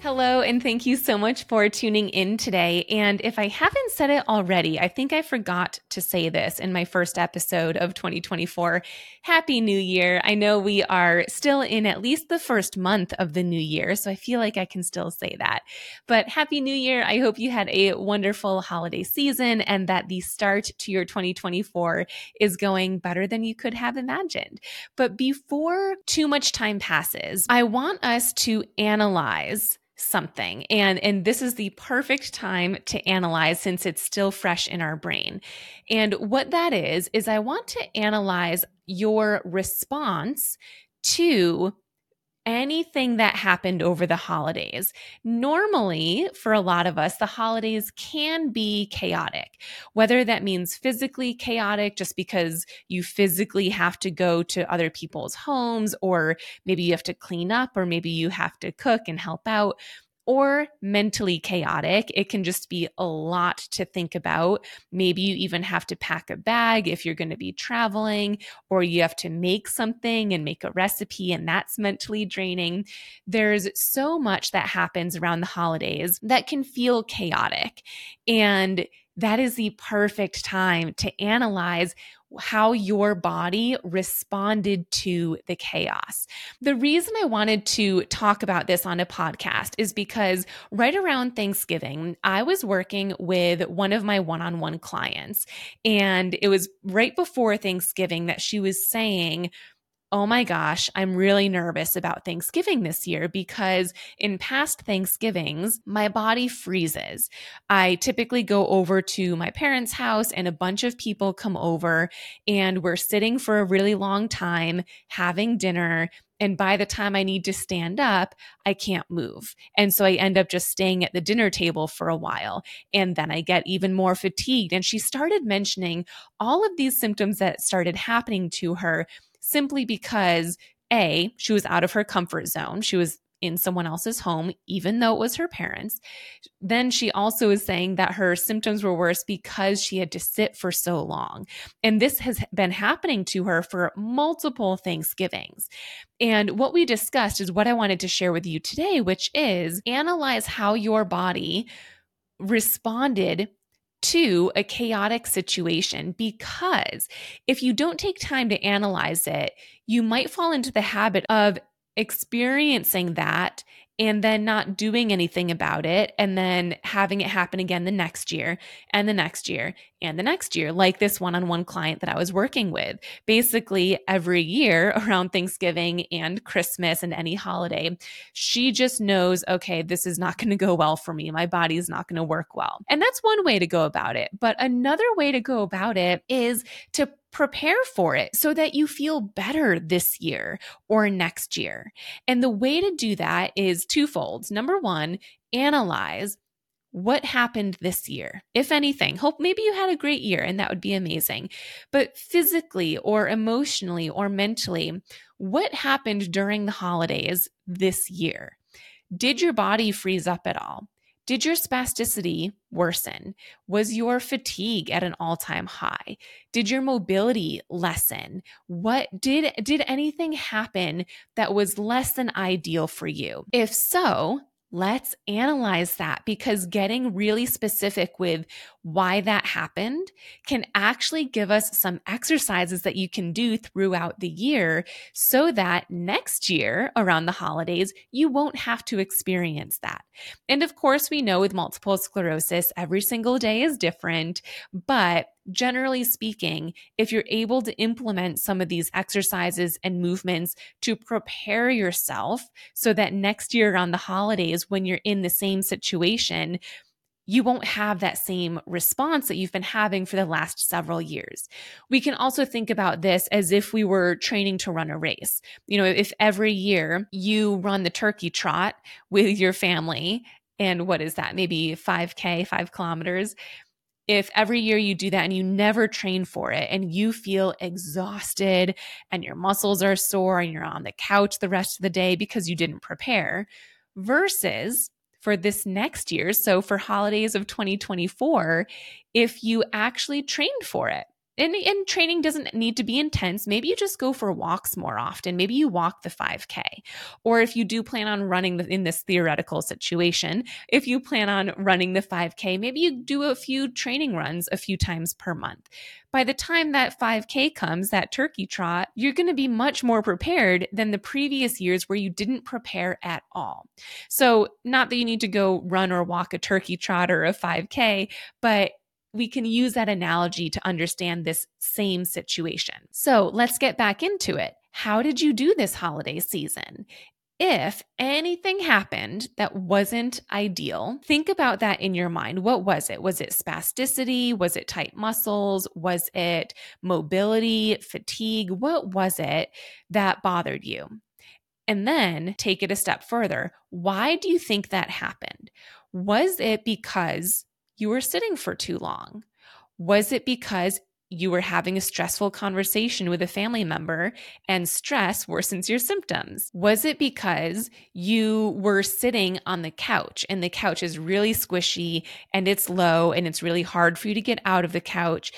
Hello, and thank you so much for tuning in today. And if I haven't said it already, I think I forgot to say this in my first episode of 2024. Happy New Year. I know we are still in at least the first month of the new year, so I feel like I can still say that. But Happy New Year. I hope you had a wonderful holiday season and that the start to your 2024 is going better than you could have imagined. But before too much time passes, I want us to analyze something. And and this is the perfect time to analyze since it's still fresh in our brain. And what that is is i want to analyze your response to anything that happened over the holidays. Normally, for a lot of us, the holidays can be chaotic, whether that means physically chaotic just because you physically have to go to other people's homes, or maybe you have to clean up, or maybe you have to cook and help out or mentally chaotic. It can just be a lot to think about. Maybe you even have to pack a bag if you're going to be traveling, or you have to make something and make a recipe, and that's mentally draining. There's so much that happens around the holidays that can feel chaotic. And that is the perfect time to analyze how your body responded to the chaos. The reason I wanted to talk about this on a podcast is because right around Thanksgiving, I was working with one of my one on one clients, and it was right before Thanksgiving that she was saying, oh my gosh, I'm really nervous about Thanksgiving this year because in past Thanksgivings, my body freezes. I typically go over to my parents' house and a bunch of people come over and we're sitting for a really long time having dinner. And by the time I need to stand up, I can't move. And so I end up just staying at the dinner table for a while. And then I get even more fatigued. And she started mentioning all of these symptoms that started happening to her simply because A, she was out of her comfort zone. She was in someone else's home, even though it was her parents. Then she also is saying that her symptoms were worse because she had to sit for so long. And this has been happening to her for multiple Thanksgivings. And what we discussed is what I wanted to share with you today, which is analyze how your body responded to a chaotic situation because if you don't take time to analyze it, you might fall into the habit of experiencing that and then not doing anything about it and then having it happen again the next year and the next year and the next year like this one-on-one client that I was working with. Basically every year around Thanksgiving and Christmas and any holiday she just knows okay this is not going to go well for me. My body's not going to work well. And that's one way to go about it. But another way to go about it is to prepare for it so that you feel better this year or next year. And the way to do that is twofold. Number one, analyze what happened this year, if anything. Hope maybe you had a great year and that would be amazing. But physically or emotionally or mentally, what happened during the holidays this year? Did your body freeze up at all? Did your spasticity worsen? Was your fatigue at an all-time high? Did your mobility lessen? What did did anything happen that was less than ideal for you? If so, Let's analyze that because getting really specific with why that happened can actually give us some exercises that you can do throughout the year so that next year around the holidays, you won't have to experience that. And of course, we know with multiple sclerosis, every single day is different, but generally speaking, if you're able to implement some of these exercises and movements to prepare yourself so that next year on the holidays, when you're in the same situation, you won't have that same response that you've been having for the last several years. We can also think about this as if we were training to run a race. You know, if every year you run the turkey trot with your family, and what is that? Maybe 5K, five kilometers. If every year you do that and you never train for it and you feel exhausted and your muscles are sore and you're on the couch the rest of the day because you didn't prepare, versus for this next year, so for holidays of 2024, if you actually trained for it. And, and training doesn't need to be intense. Maybe you just go for walks more often. Maybe you walk the 5K. Or if you do plan on running in this theoretical situation, if you plan on running the 5K, maybe you do a few training runs a few times per month. By the time that 5K comes, that turkey trot, you're going to be much more prepared than the previous years where you didn't prepare at all. So, not that you need to go run or walk a turkey trot or a 5K, but we can use that analogy to understand this same situation. So let's get back into it. How did you do this holiday season? If anything happened that wasn't ideal, think about that in your mind. What was it? Was it spasticity? Was it tight muscles? Was it mobility, fatigue? What was it that bothered you? And then take it a step further. Why do you think that happened? Was it because you were sitting for too long? Was it because you were having a stressful conversation with a family member and stress worsens your symptoms? Was it because you were sitting on the couch and the couch is really squishy and it's low and it's really hard for you to get out of the couch?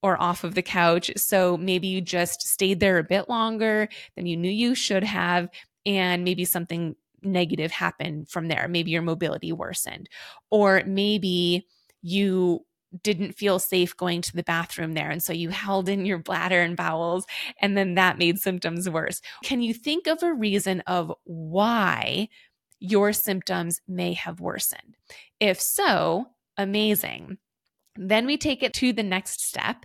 Or off of the couch. So maybe you just stayed there a bit longer than you knew you should have, and maybe something negative happened from there. Maybe your mobility worsened, or maybe you didn't feel safe going to the bathroom there. And so you held in your bladder and bowels, and then that made symptoms worse. Can you think of a reason of why your symptoms may have worsened? If so, amazing. Then we take it to the next step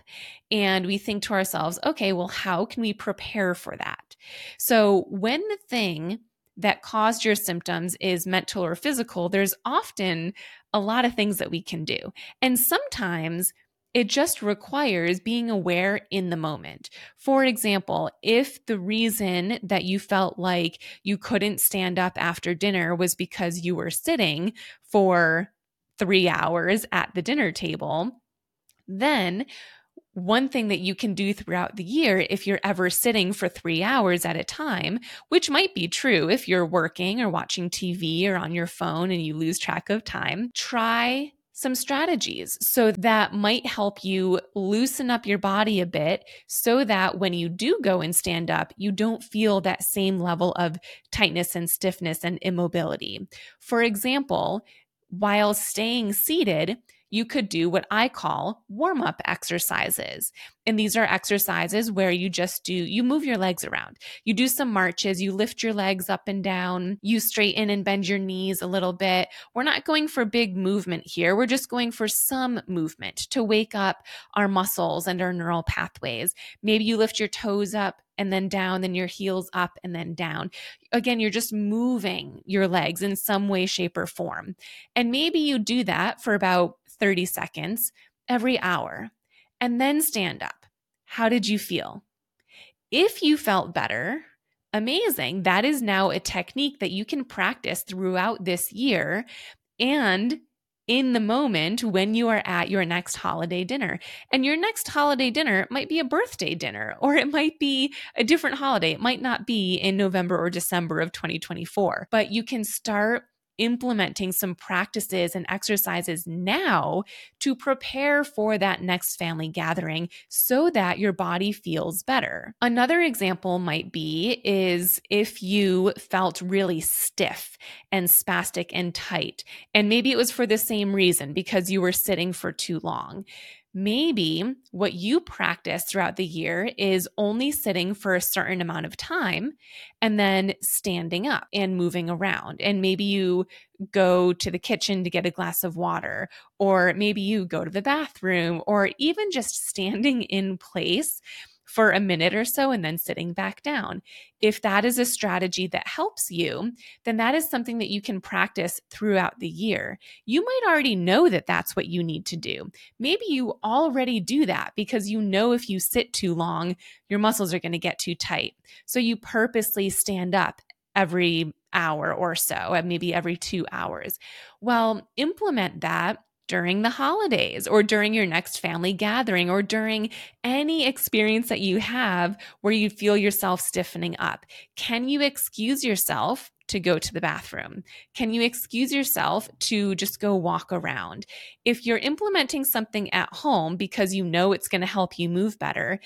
and we think to ourselves, okay, well, how can we prepare for that? So when the thing that caused your symptoms is mental or physical, there's often a lot of things that we can do. And sometimes it just requires being aware in the moment. For example, if the reason that you felt like you couldn't stand up after dinner was because you were sitting for three hours at the dinner table, then one thing that you can do throughout the year if you're ever sitting for three hours at a time, which might be true if you're working or watching TV or on your phone and you lose track of time, try some strategies. So that might help you loosen up your body a bit so that when you do go and stand up, you don't feel that same level of tightness and stiffness and immobility. For example, while staying seated, you could do what I call warm up exercises. And these are exercises where you just do, you move your legs around. You do some marches, you lift your legs up and down, you straighten and bend your knees a little bit. We're not going for big movement here. We're just going for some movement to wake up our muscles and our neural pathways. Maybe you lift your toes up and then down, then your heels up and then down. Again, you're just moving your legs in some way, shape, or form. And maybe you do that for about 30 seconds every hour and then stand up. How did you feel? If you felt better, amazing. That is now a technique that you can practice throughout this year and in the moment when you are at your next holiday dinner. And your next holiday dinner might be a birthday dinner, or it might be a different holiday. It might not be in November or December of 2024, but you can start implementing some practices and exercises now to prepare for that next family gathering so that your body feels better. Another example might be is if you felt really stiff and spastic and tight and maybe it was for the same reason because you were sitting for too long Maybe what you practice throughout the year is only sitting for a certain amount of time and then standing up and moving around. And maybe you go to the kitchen to get a glass of water, or maybe you go to the bathroom, or even just standing in place for a minute or so and then sitting back down. If that is a strategy that helps you, then that is something that you can practice throughout the year. You might already know that that's what you need to do. Maybe you already do that because you know if you sit too long, your muscles are going to get too tight. So you purposely stand up every hour or so, uh, maybe every two hours. Well, implement that during the holidays or during your next family gathering or during any experience that you have where you feel yourself stiffening up. Can you excuse yourself to go to the bathroom? Can you excuse yourself to just go walk around? If you're implementing something at home because you know it's going to help you move better,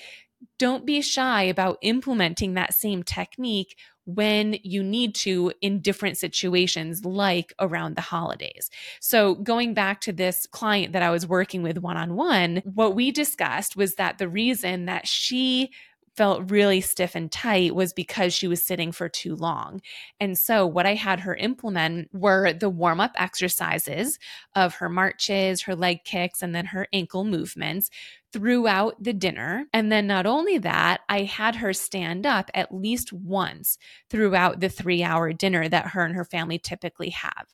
don't be shy about implementing that same technique when you need to in different situations, like around the holidays. So, going back to this client that I was working with one on one, what we discussed was that the reason that she felt really stiff and tight was because she was sitting for too long. And so, what I had her implement were the warm up exercises of her marches, her leg kicks, and then her ankle movements throughout the dinner. And then not only that, I had her stand up at least once throughout the three hour dinner that her and her family typically have.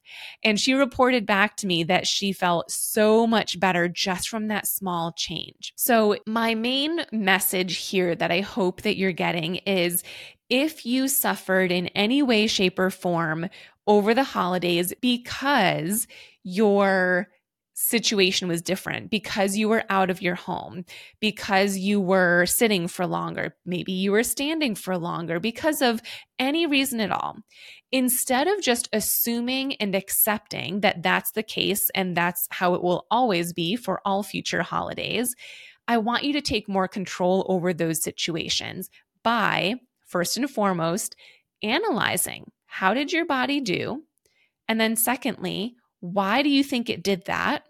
And she reported back to me that she felt so much better just from that small change. So, my main message here that I hope that you're getting is if you suffered in any way, shape, or form over the holidays because your situation was different because you were out of your home, because you were sitting for longer, maybe you were standing for longer, because of any reason at all. Instead of just assuming and accepting that that's the case and that's how it will always be for all future holidays, I want you to take more control over those situations by, first and foremost, analyzing how did your body do? And then, secondly, why do you think it did that?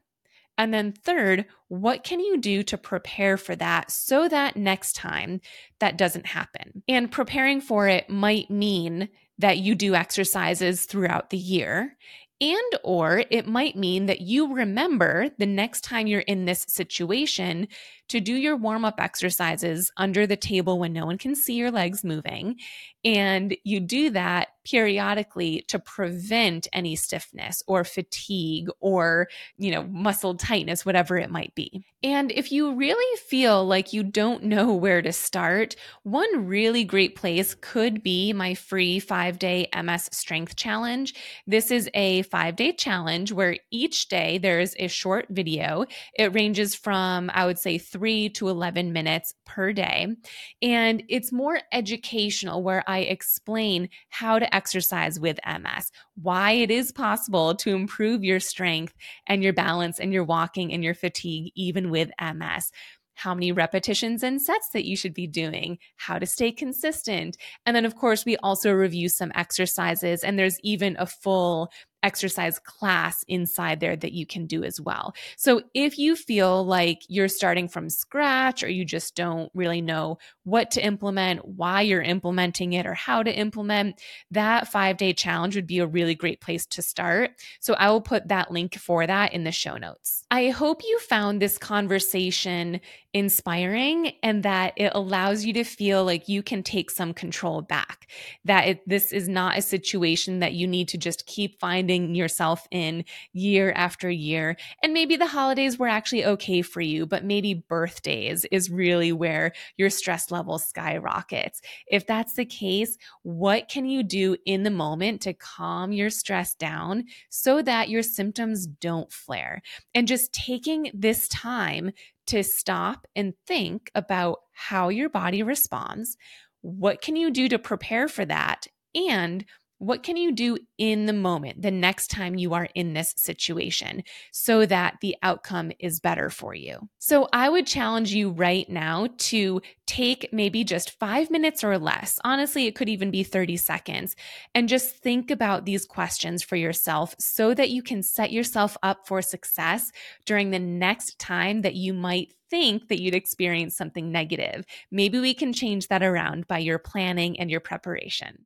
And then, third, what can you do to prepare for that so that next time that doesn't happen? And preparing for it might mean that you do exercises throughout the year. And or it might mean that you remember the next time you're in this situation to do your warm up exercises under the table when no one can see your legs moving. And you do that periodically to prevent any stiffness or fatigue or, you know, muscle tightness, whatever it might be. And if you really feel like you don't know where to start, one really great place could be my free five day MS Strength Challenge. This is a five day challenge where each day there's a short video. It ranges from, I would say, three to 11 minutes per day. And it's more educational where I explain how to exercise with MS, why it is possible to improve your strength and your balance and your walking and your fatigue, even with MS how many repetitions and sets that you should be doing, how to stay consistent. And then, of course, we also review some exercises, and there's even a full exercise class inside there that you can do as well. So if you feel like you're starting from scratch or you just don't really know what to implement, why you're implementing it, or how to implement, that five day challenge would be a really great place to start. So I will put that link for that in the show notes. I hope you found this conversation inspiring and that it allows you to feel like you can take some control back, that it, this is not a situation that you need to just keep finding yourself in year after year. And maybe the holidays were actually okay for you, but maybe birthdays is really where your stress level skyrockets. If that's the case, what can you do in the moment to calm your stress down so that your symptoms don't flare? And just taking this time to stop and think about how your body responds. What can you do to prepare for that? And What can you do in the moment the next time you are in this situation so that the outcome is better for you? So I would challenge you right now to take maybe just five minutes or less. Honestly, it could even be 30 seconds and just think about these questions for yourself so that you can set yourself up for success during the next time that you might think that you'd experience something negative. Maybe we can change that around by your planning and your preparation.